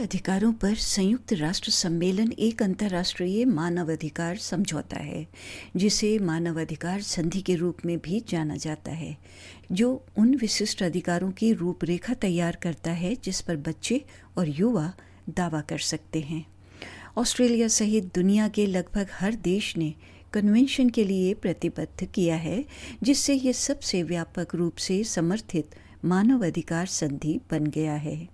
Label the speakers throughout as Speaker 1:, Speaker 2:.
Speaker 1: अधिकारों पर संयुक्त राष्ट्र सम्मेलन एक अंतर्राष्ट्रीय मानवाधिकार समझौता है, जिसे मानवाधिकार संधि के रूप में भी जाना जाता है, जो उन विशिष्ट अधिकारों की रूपरेखा तैयार करता है जिस पर बच्चे और युवा दावा कर सकते हैं। ऑस्ट्रेलिया सहित दुनिया के लगभग हर देश ने कन्वेंशन के लिए प्रतिबद्ध किया है, जिससे ये सबसे व्यापक रूप से समर्थित मानवाधिकार संधि बन गया है।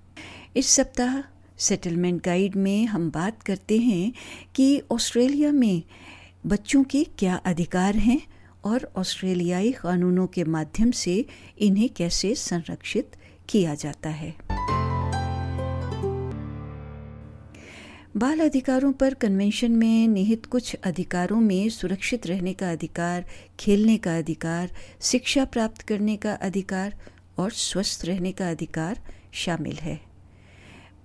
Speaker 1: इस सप्ताह सेटलमेंट गाइड में हम बात करते हैं कि ऑस्ट्रेलिया में बच्चों के क्या अधिकार हैं और ऑस्ट्रेलियाई कानूनों के माध्यम से इन्हें कैसे संरक्षित किया जाता है। बाल अधिकारों पर कन्वेंशन में निहित कुछ अधिकारों में सुरक्षित रहने का अधिकार, खेलने का अधिकार, शिक्षा प्राप्त करने का अधिकार और स्वस्थ रहने का अधिकार शामिल है।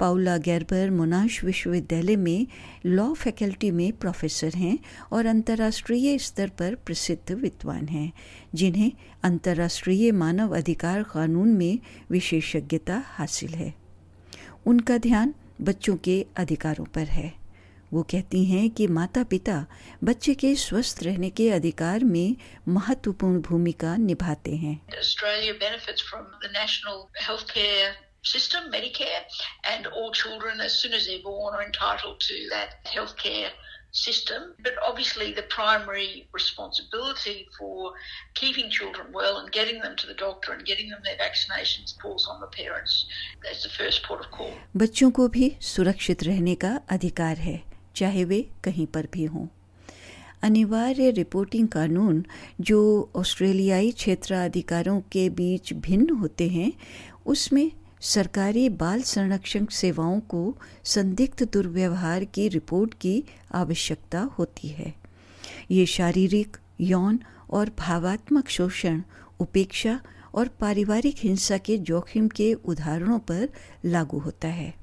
Speaker 1: पाउला गैरबर मोनाश विश्वविद्यालय में लॉ फैकल्टी में प्रोफेसर हैं और अंतर्राष्ट्रीय स्तर पर प्रसिद्ध विद्वान हैं, जिन्हें अंतर्राष्ट्रीय मानव अधिकार कानून में विशेषज्ञता हासिल है। उनका ध्यान बच्चों के अधिकारों पर है। वो कहती हैं कि माता पिता बच्चे के स्वस्थ रहने के अधिकार में महत्वपूर्ण भूमिका निभाते हैं।
Speaker 2: system, Medicare, and all children, as soon as they're born, are entitled to that healthcare system. But obviously, the primary responsibility for keeping children well and getting them to the doctor and getting them their vaccinations falls on the parents. That's the first port of call.
Speaker 1: बच्चों को भी सुरक्षित रहने का अधिकार है चाहे वे कहीं पर भी हों अनिवार्य रिपोर्टिंग कानून जो ऑस्ट्रेलियाई क्षेत्राधिकारों के बीच भिन्न होते हैं उसमें सरकारी बाल संरक्षण सेवाओं को संदिग्ध दुर्व्यवहार की रिपोर्ट की आवश्यकता होती है। ये शारीरिक, यौन और भावात्मक शोषण, उपेक्षा और पारिवारिक हिंसा के जोखिम के उदाहरणों पर लागू होता है।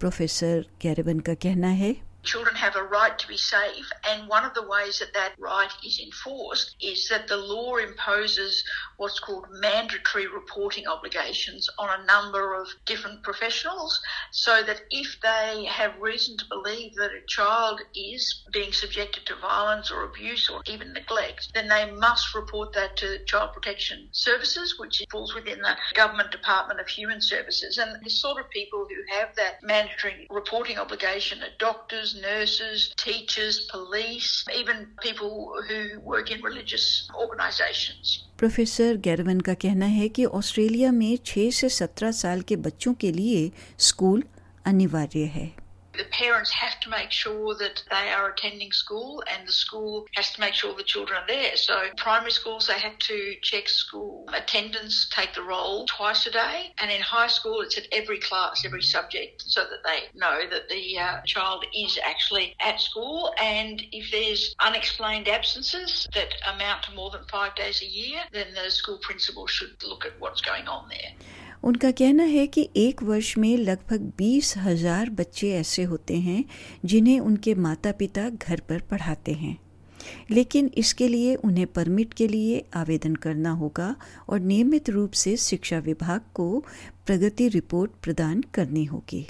Speaker 1: प्रोफेसर कैरेबन का कहना है
Speaker 2: Children have a right to be safe, and one of the ways that that right is enforced is that the law imposes what's called mandatory reporting obligations on a number of different professionals, so that if they have reason to believe that a child is being subjected to violence or abuse or even neglect, then they must report that to Child Protection Services, which falls within the Government Department of Human Services. And the sort of people who have that mandatory reporting obligation are doctors doctors, nurses, teachers, police, even people who work in religious organizations.
Speaker 1: Professor गैरवन का कहना है कि Australia में 6 से 17 साल के बच्चों के लिए स्कूल अनिवार्य है
Speaker 2: the parents have to make sure that they are attending school and the school has to make sure the children are there. So primary schools, they have to check school attendance, take the roll twice a day. And in high school, it's at every class, every subject, so that they know that the uh, child is actually at school. And if there's unexplained absences that amount to more than five days a year, then the school principal should look at what's going on there.
Speaker 1: उनका कहना है कि एक वर्ष में लगभग बीस हज़ार बच्चे ऐसे होते हैं जिन्हें उनके माता पिता घर पर पढ़ाते हैं। लेकिन इसके लिए उन्हें परमिट के लिए आवेदन करना होगा और नियमित रूप से शिक्षा विभाग को प्रगति रिपोर्ट प्रदान करनी होगी।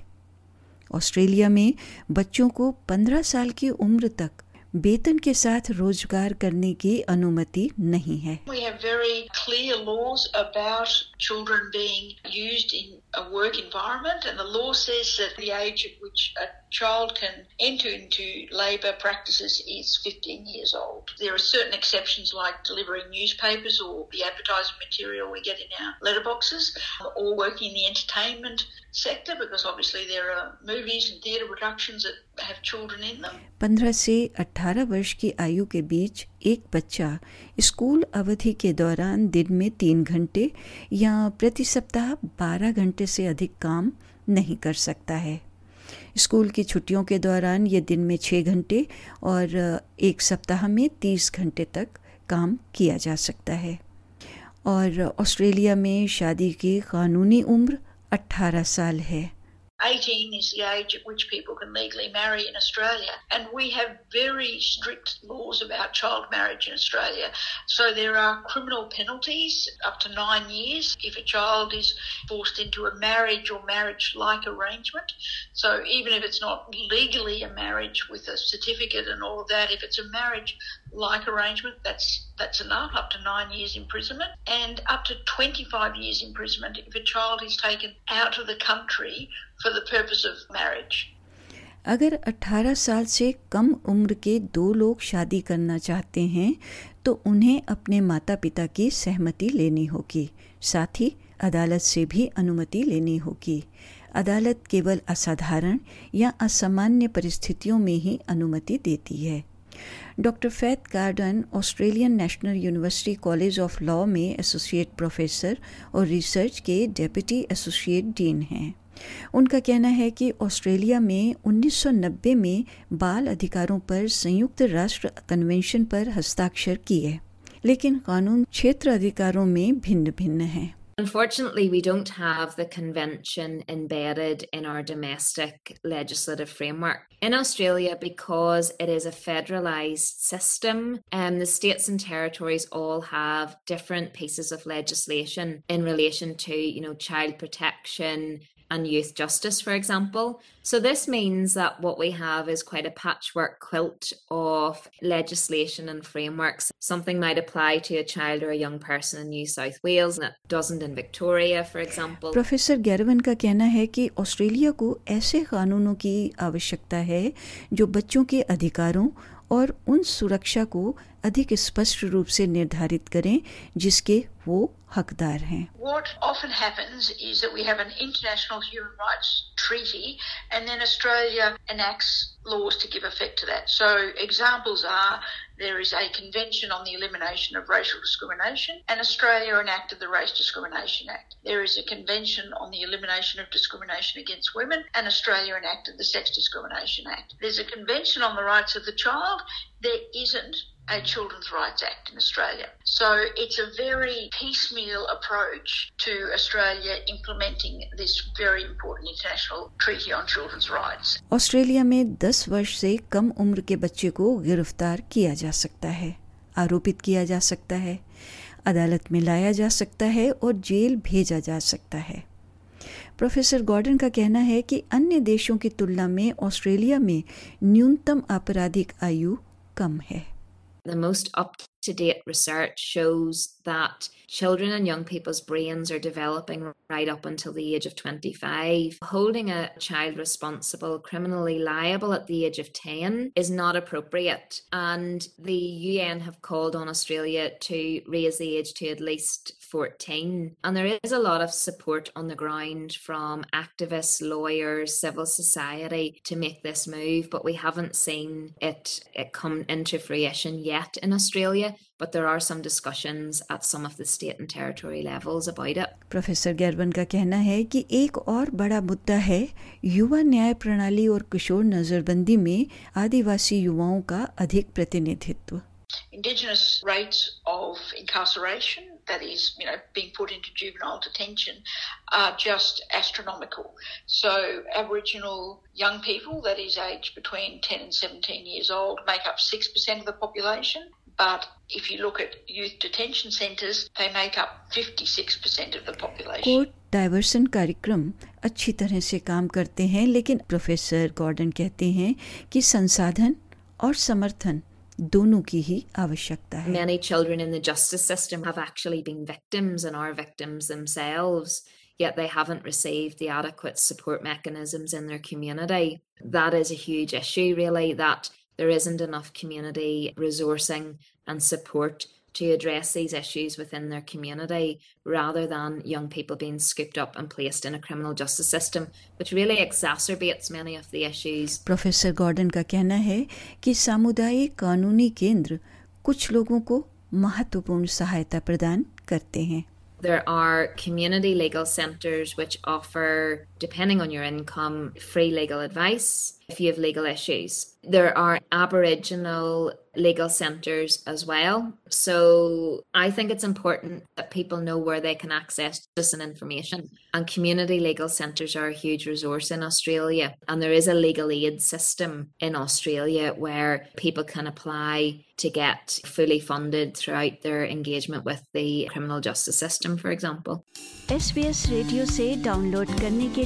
Speaker 1: ऑस्ट्रेलिया में बच्चों को 15 साल की उम्र तक वेतन के साथ रोज़गार करने की अनुमति नहीं है
Speaker 2: We have very clear laws about children being used in a work environment and the law says that the age at which a child can enter into labour practices is 15 years old. There are certain exceptions like delivering newspapers or the advertising material we get in our letterboxes or working in the entertainment sector because obviously there are movies and theatre productions that have children in them.
Speaker 1: 15 से 18 वर्ष की आयु के बीच एक बच्चा school अवधि के दौरान दिन में तीन घंटे या प्रति सप्ताह 12 घंटे से अधिक काम नहीं कर सकता है स्कूल की छुट्टियों के दौरान ये दिन में छः घंटे और एक सप्ताह में तीस घंटे तक काम किया जा सकता है। और ऑस्ट्रेलिया में शादी की कानूनी उम्र 18 साल है।
Speaker 2: 18 is the age at which people can legally marry in Australia. And we have very strict laws about child marriage in Australia. So there are criminal penalties up to nine years if a child is forced into a marriage or marriage like arrangement. So even if it's not legally a marriage with a certificate and all of that, if it's a marriage like arrangement, that's that's enough, up to nine years imprisonment, and up to 25 years imprisonment if a child is taken out of the country for the purpose of marriage.
Speaker 1: अगर 18 साल से कम उम्र के दो लोग शादी करना चाहते हैं तो उन्हें अपने माता पिता की सहमति लेनी होगी साथ ही अदालत से भी अनुमति लेनी होगी अदालत केवल असाधारण या असामान्य परिस्थितियों में ही अनुमति देती है doctor Faith Gordon Australian National University College of Law में एसोसिएट प्रोफेसर और रिसर्च के डेप्यूटी एसोसिएट डीन हैं। उनका कहना है कि ऑस्ट्रेलिया में 1990 में बाल अधिकारों पर संयुक्त राष्ट्र कन्वेंशन पर हस्ताक्षर किए, लेकिन कानून क्षेत्र अधिकारों में भिन्न भिन्न हैं।
Speaker 3: Unfortunately, we don't have the convention embedded in our domestic legislative framework. In Australia, because it is a federalised system, and um, the states and territories all have different pieces of legislation in relation to, you know, child protection, and youth justice, for example. So, this means that what we have is quite a patchwork quilt of legislation and frameworks. Something might apply to a child or a young person in New South Wales and it doesn't in Victoria, for example.
Speaker 1: Professor Gerber का कहना है कि Australia को ऐसे कानूनों की आवश्यकता है जो बच्चों के अधिकारों और उन सुरक्षा को अधिक स्पष्ट रूप से निर्धारित करें जिसके वो हकदार हैं
Speaker 2: What often happens is that we have an international human rights treaty and then Australia enacts laws to give effect to that. So examples are there is a convention on the elimination of racial discrimination and Australia enacted the Race Discrimination Act. There is a convention on the elimination of discrimination against women and Australia enacted the Sex Discrimination Act. There's a convention on the rights of the child. There isn't a Children's Rights Act in Australia. So it's a very piecemeal approach to Australia implementing this very important international treaty on children's rights.
Speaker 1: Australia में 10 वर्ष से कम उम्र के बच्चे को गिरफ़्तार किया जा सकता है आरोपित किया जा सकता है अदालत में लाया जा सकता है और जेल भेजा जा सकता है प्रोफेसर गॉर्डन का कहना है कि अन्य देशों की तुलना में ऑस्ट्रेलिया में न्यूनतम आपराधिक आयु कम है
Speaker 3: The most up to date research shows that children and young people's brains are developing right up until the age of 25. Holding a child responsible, criminally liable at the age of 10 is not appropriate. And the UN have called on Australia to raise the age to at least 14. And there is a lot of support on the ground from activists, lawyers, civil society to make this move, but we haven't seen it, it come into fruition yet in Australia but there are some discussions at some of the state and territory levels about it.
Speaker 1: Professor गैरवन का कहना है कि एक और बड़ा मुद्दा है युवा न्याय प्रणाली और किशोर नजरबंदी में आदिवासी युवाओं का अधिक प्रतिनिधित्व
Speaker 2: Indigenous rates of incarceration, that is, you know, being put into juvenile detention, are just astronomical. So, Aboriginal young people, that is aged between 10 and 17 years old, make up 6% of the population. But if you look at youth detention centres, they make up 56% of the population.
Speaker 1: Court diversion कार्यक्रम अच्छी तरह से काम करते हैं लेकिन professor Gordon कहते हैं कि संसाधन और समर्थन दोनों की ही आवश्यकता है
Speaker 3: Many children in the justice system have actually been victims and are victims themselves. Yet they haven't received the adequate support mechanisms in their community. That is a huge issue, really, that there isn't enough community resourcing and support to address these issues within their community rather than young people being scooped up and placed in a criminal justice system, which really exacerbates many of the issues.
Speaker 1: Professor Gordon का कहना है कि सामुदायिक कानूनी केंद्र कुछ लोगों को महत्वपूर्ण सहायता प्रदान करते हैं
Speaker 3: There are community legal centres which offer depending on your income, free legal advice if you have legal issues. There are Aboriginal legal centres as well. So I think it's important that people know where they can access this and information. And community legal centres are a huge resource in Australia. And there is a legal aid system in Australia where people can apply to get fully funded throughout their engagement with the criminal justice system, for example.
Speaker 1: SBS radio से download करने के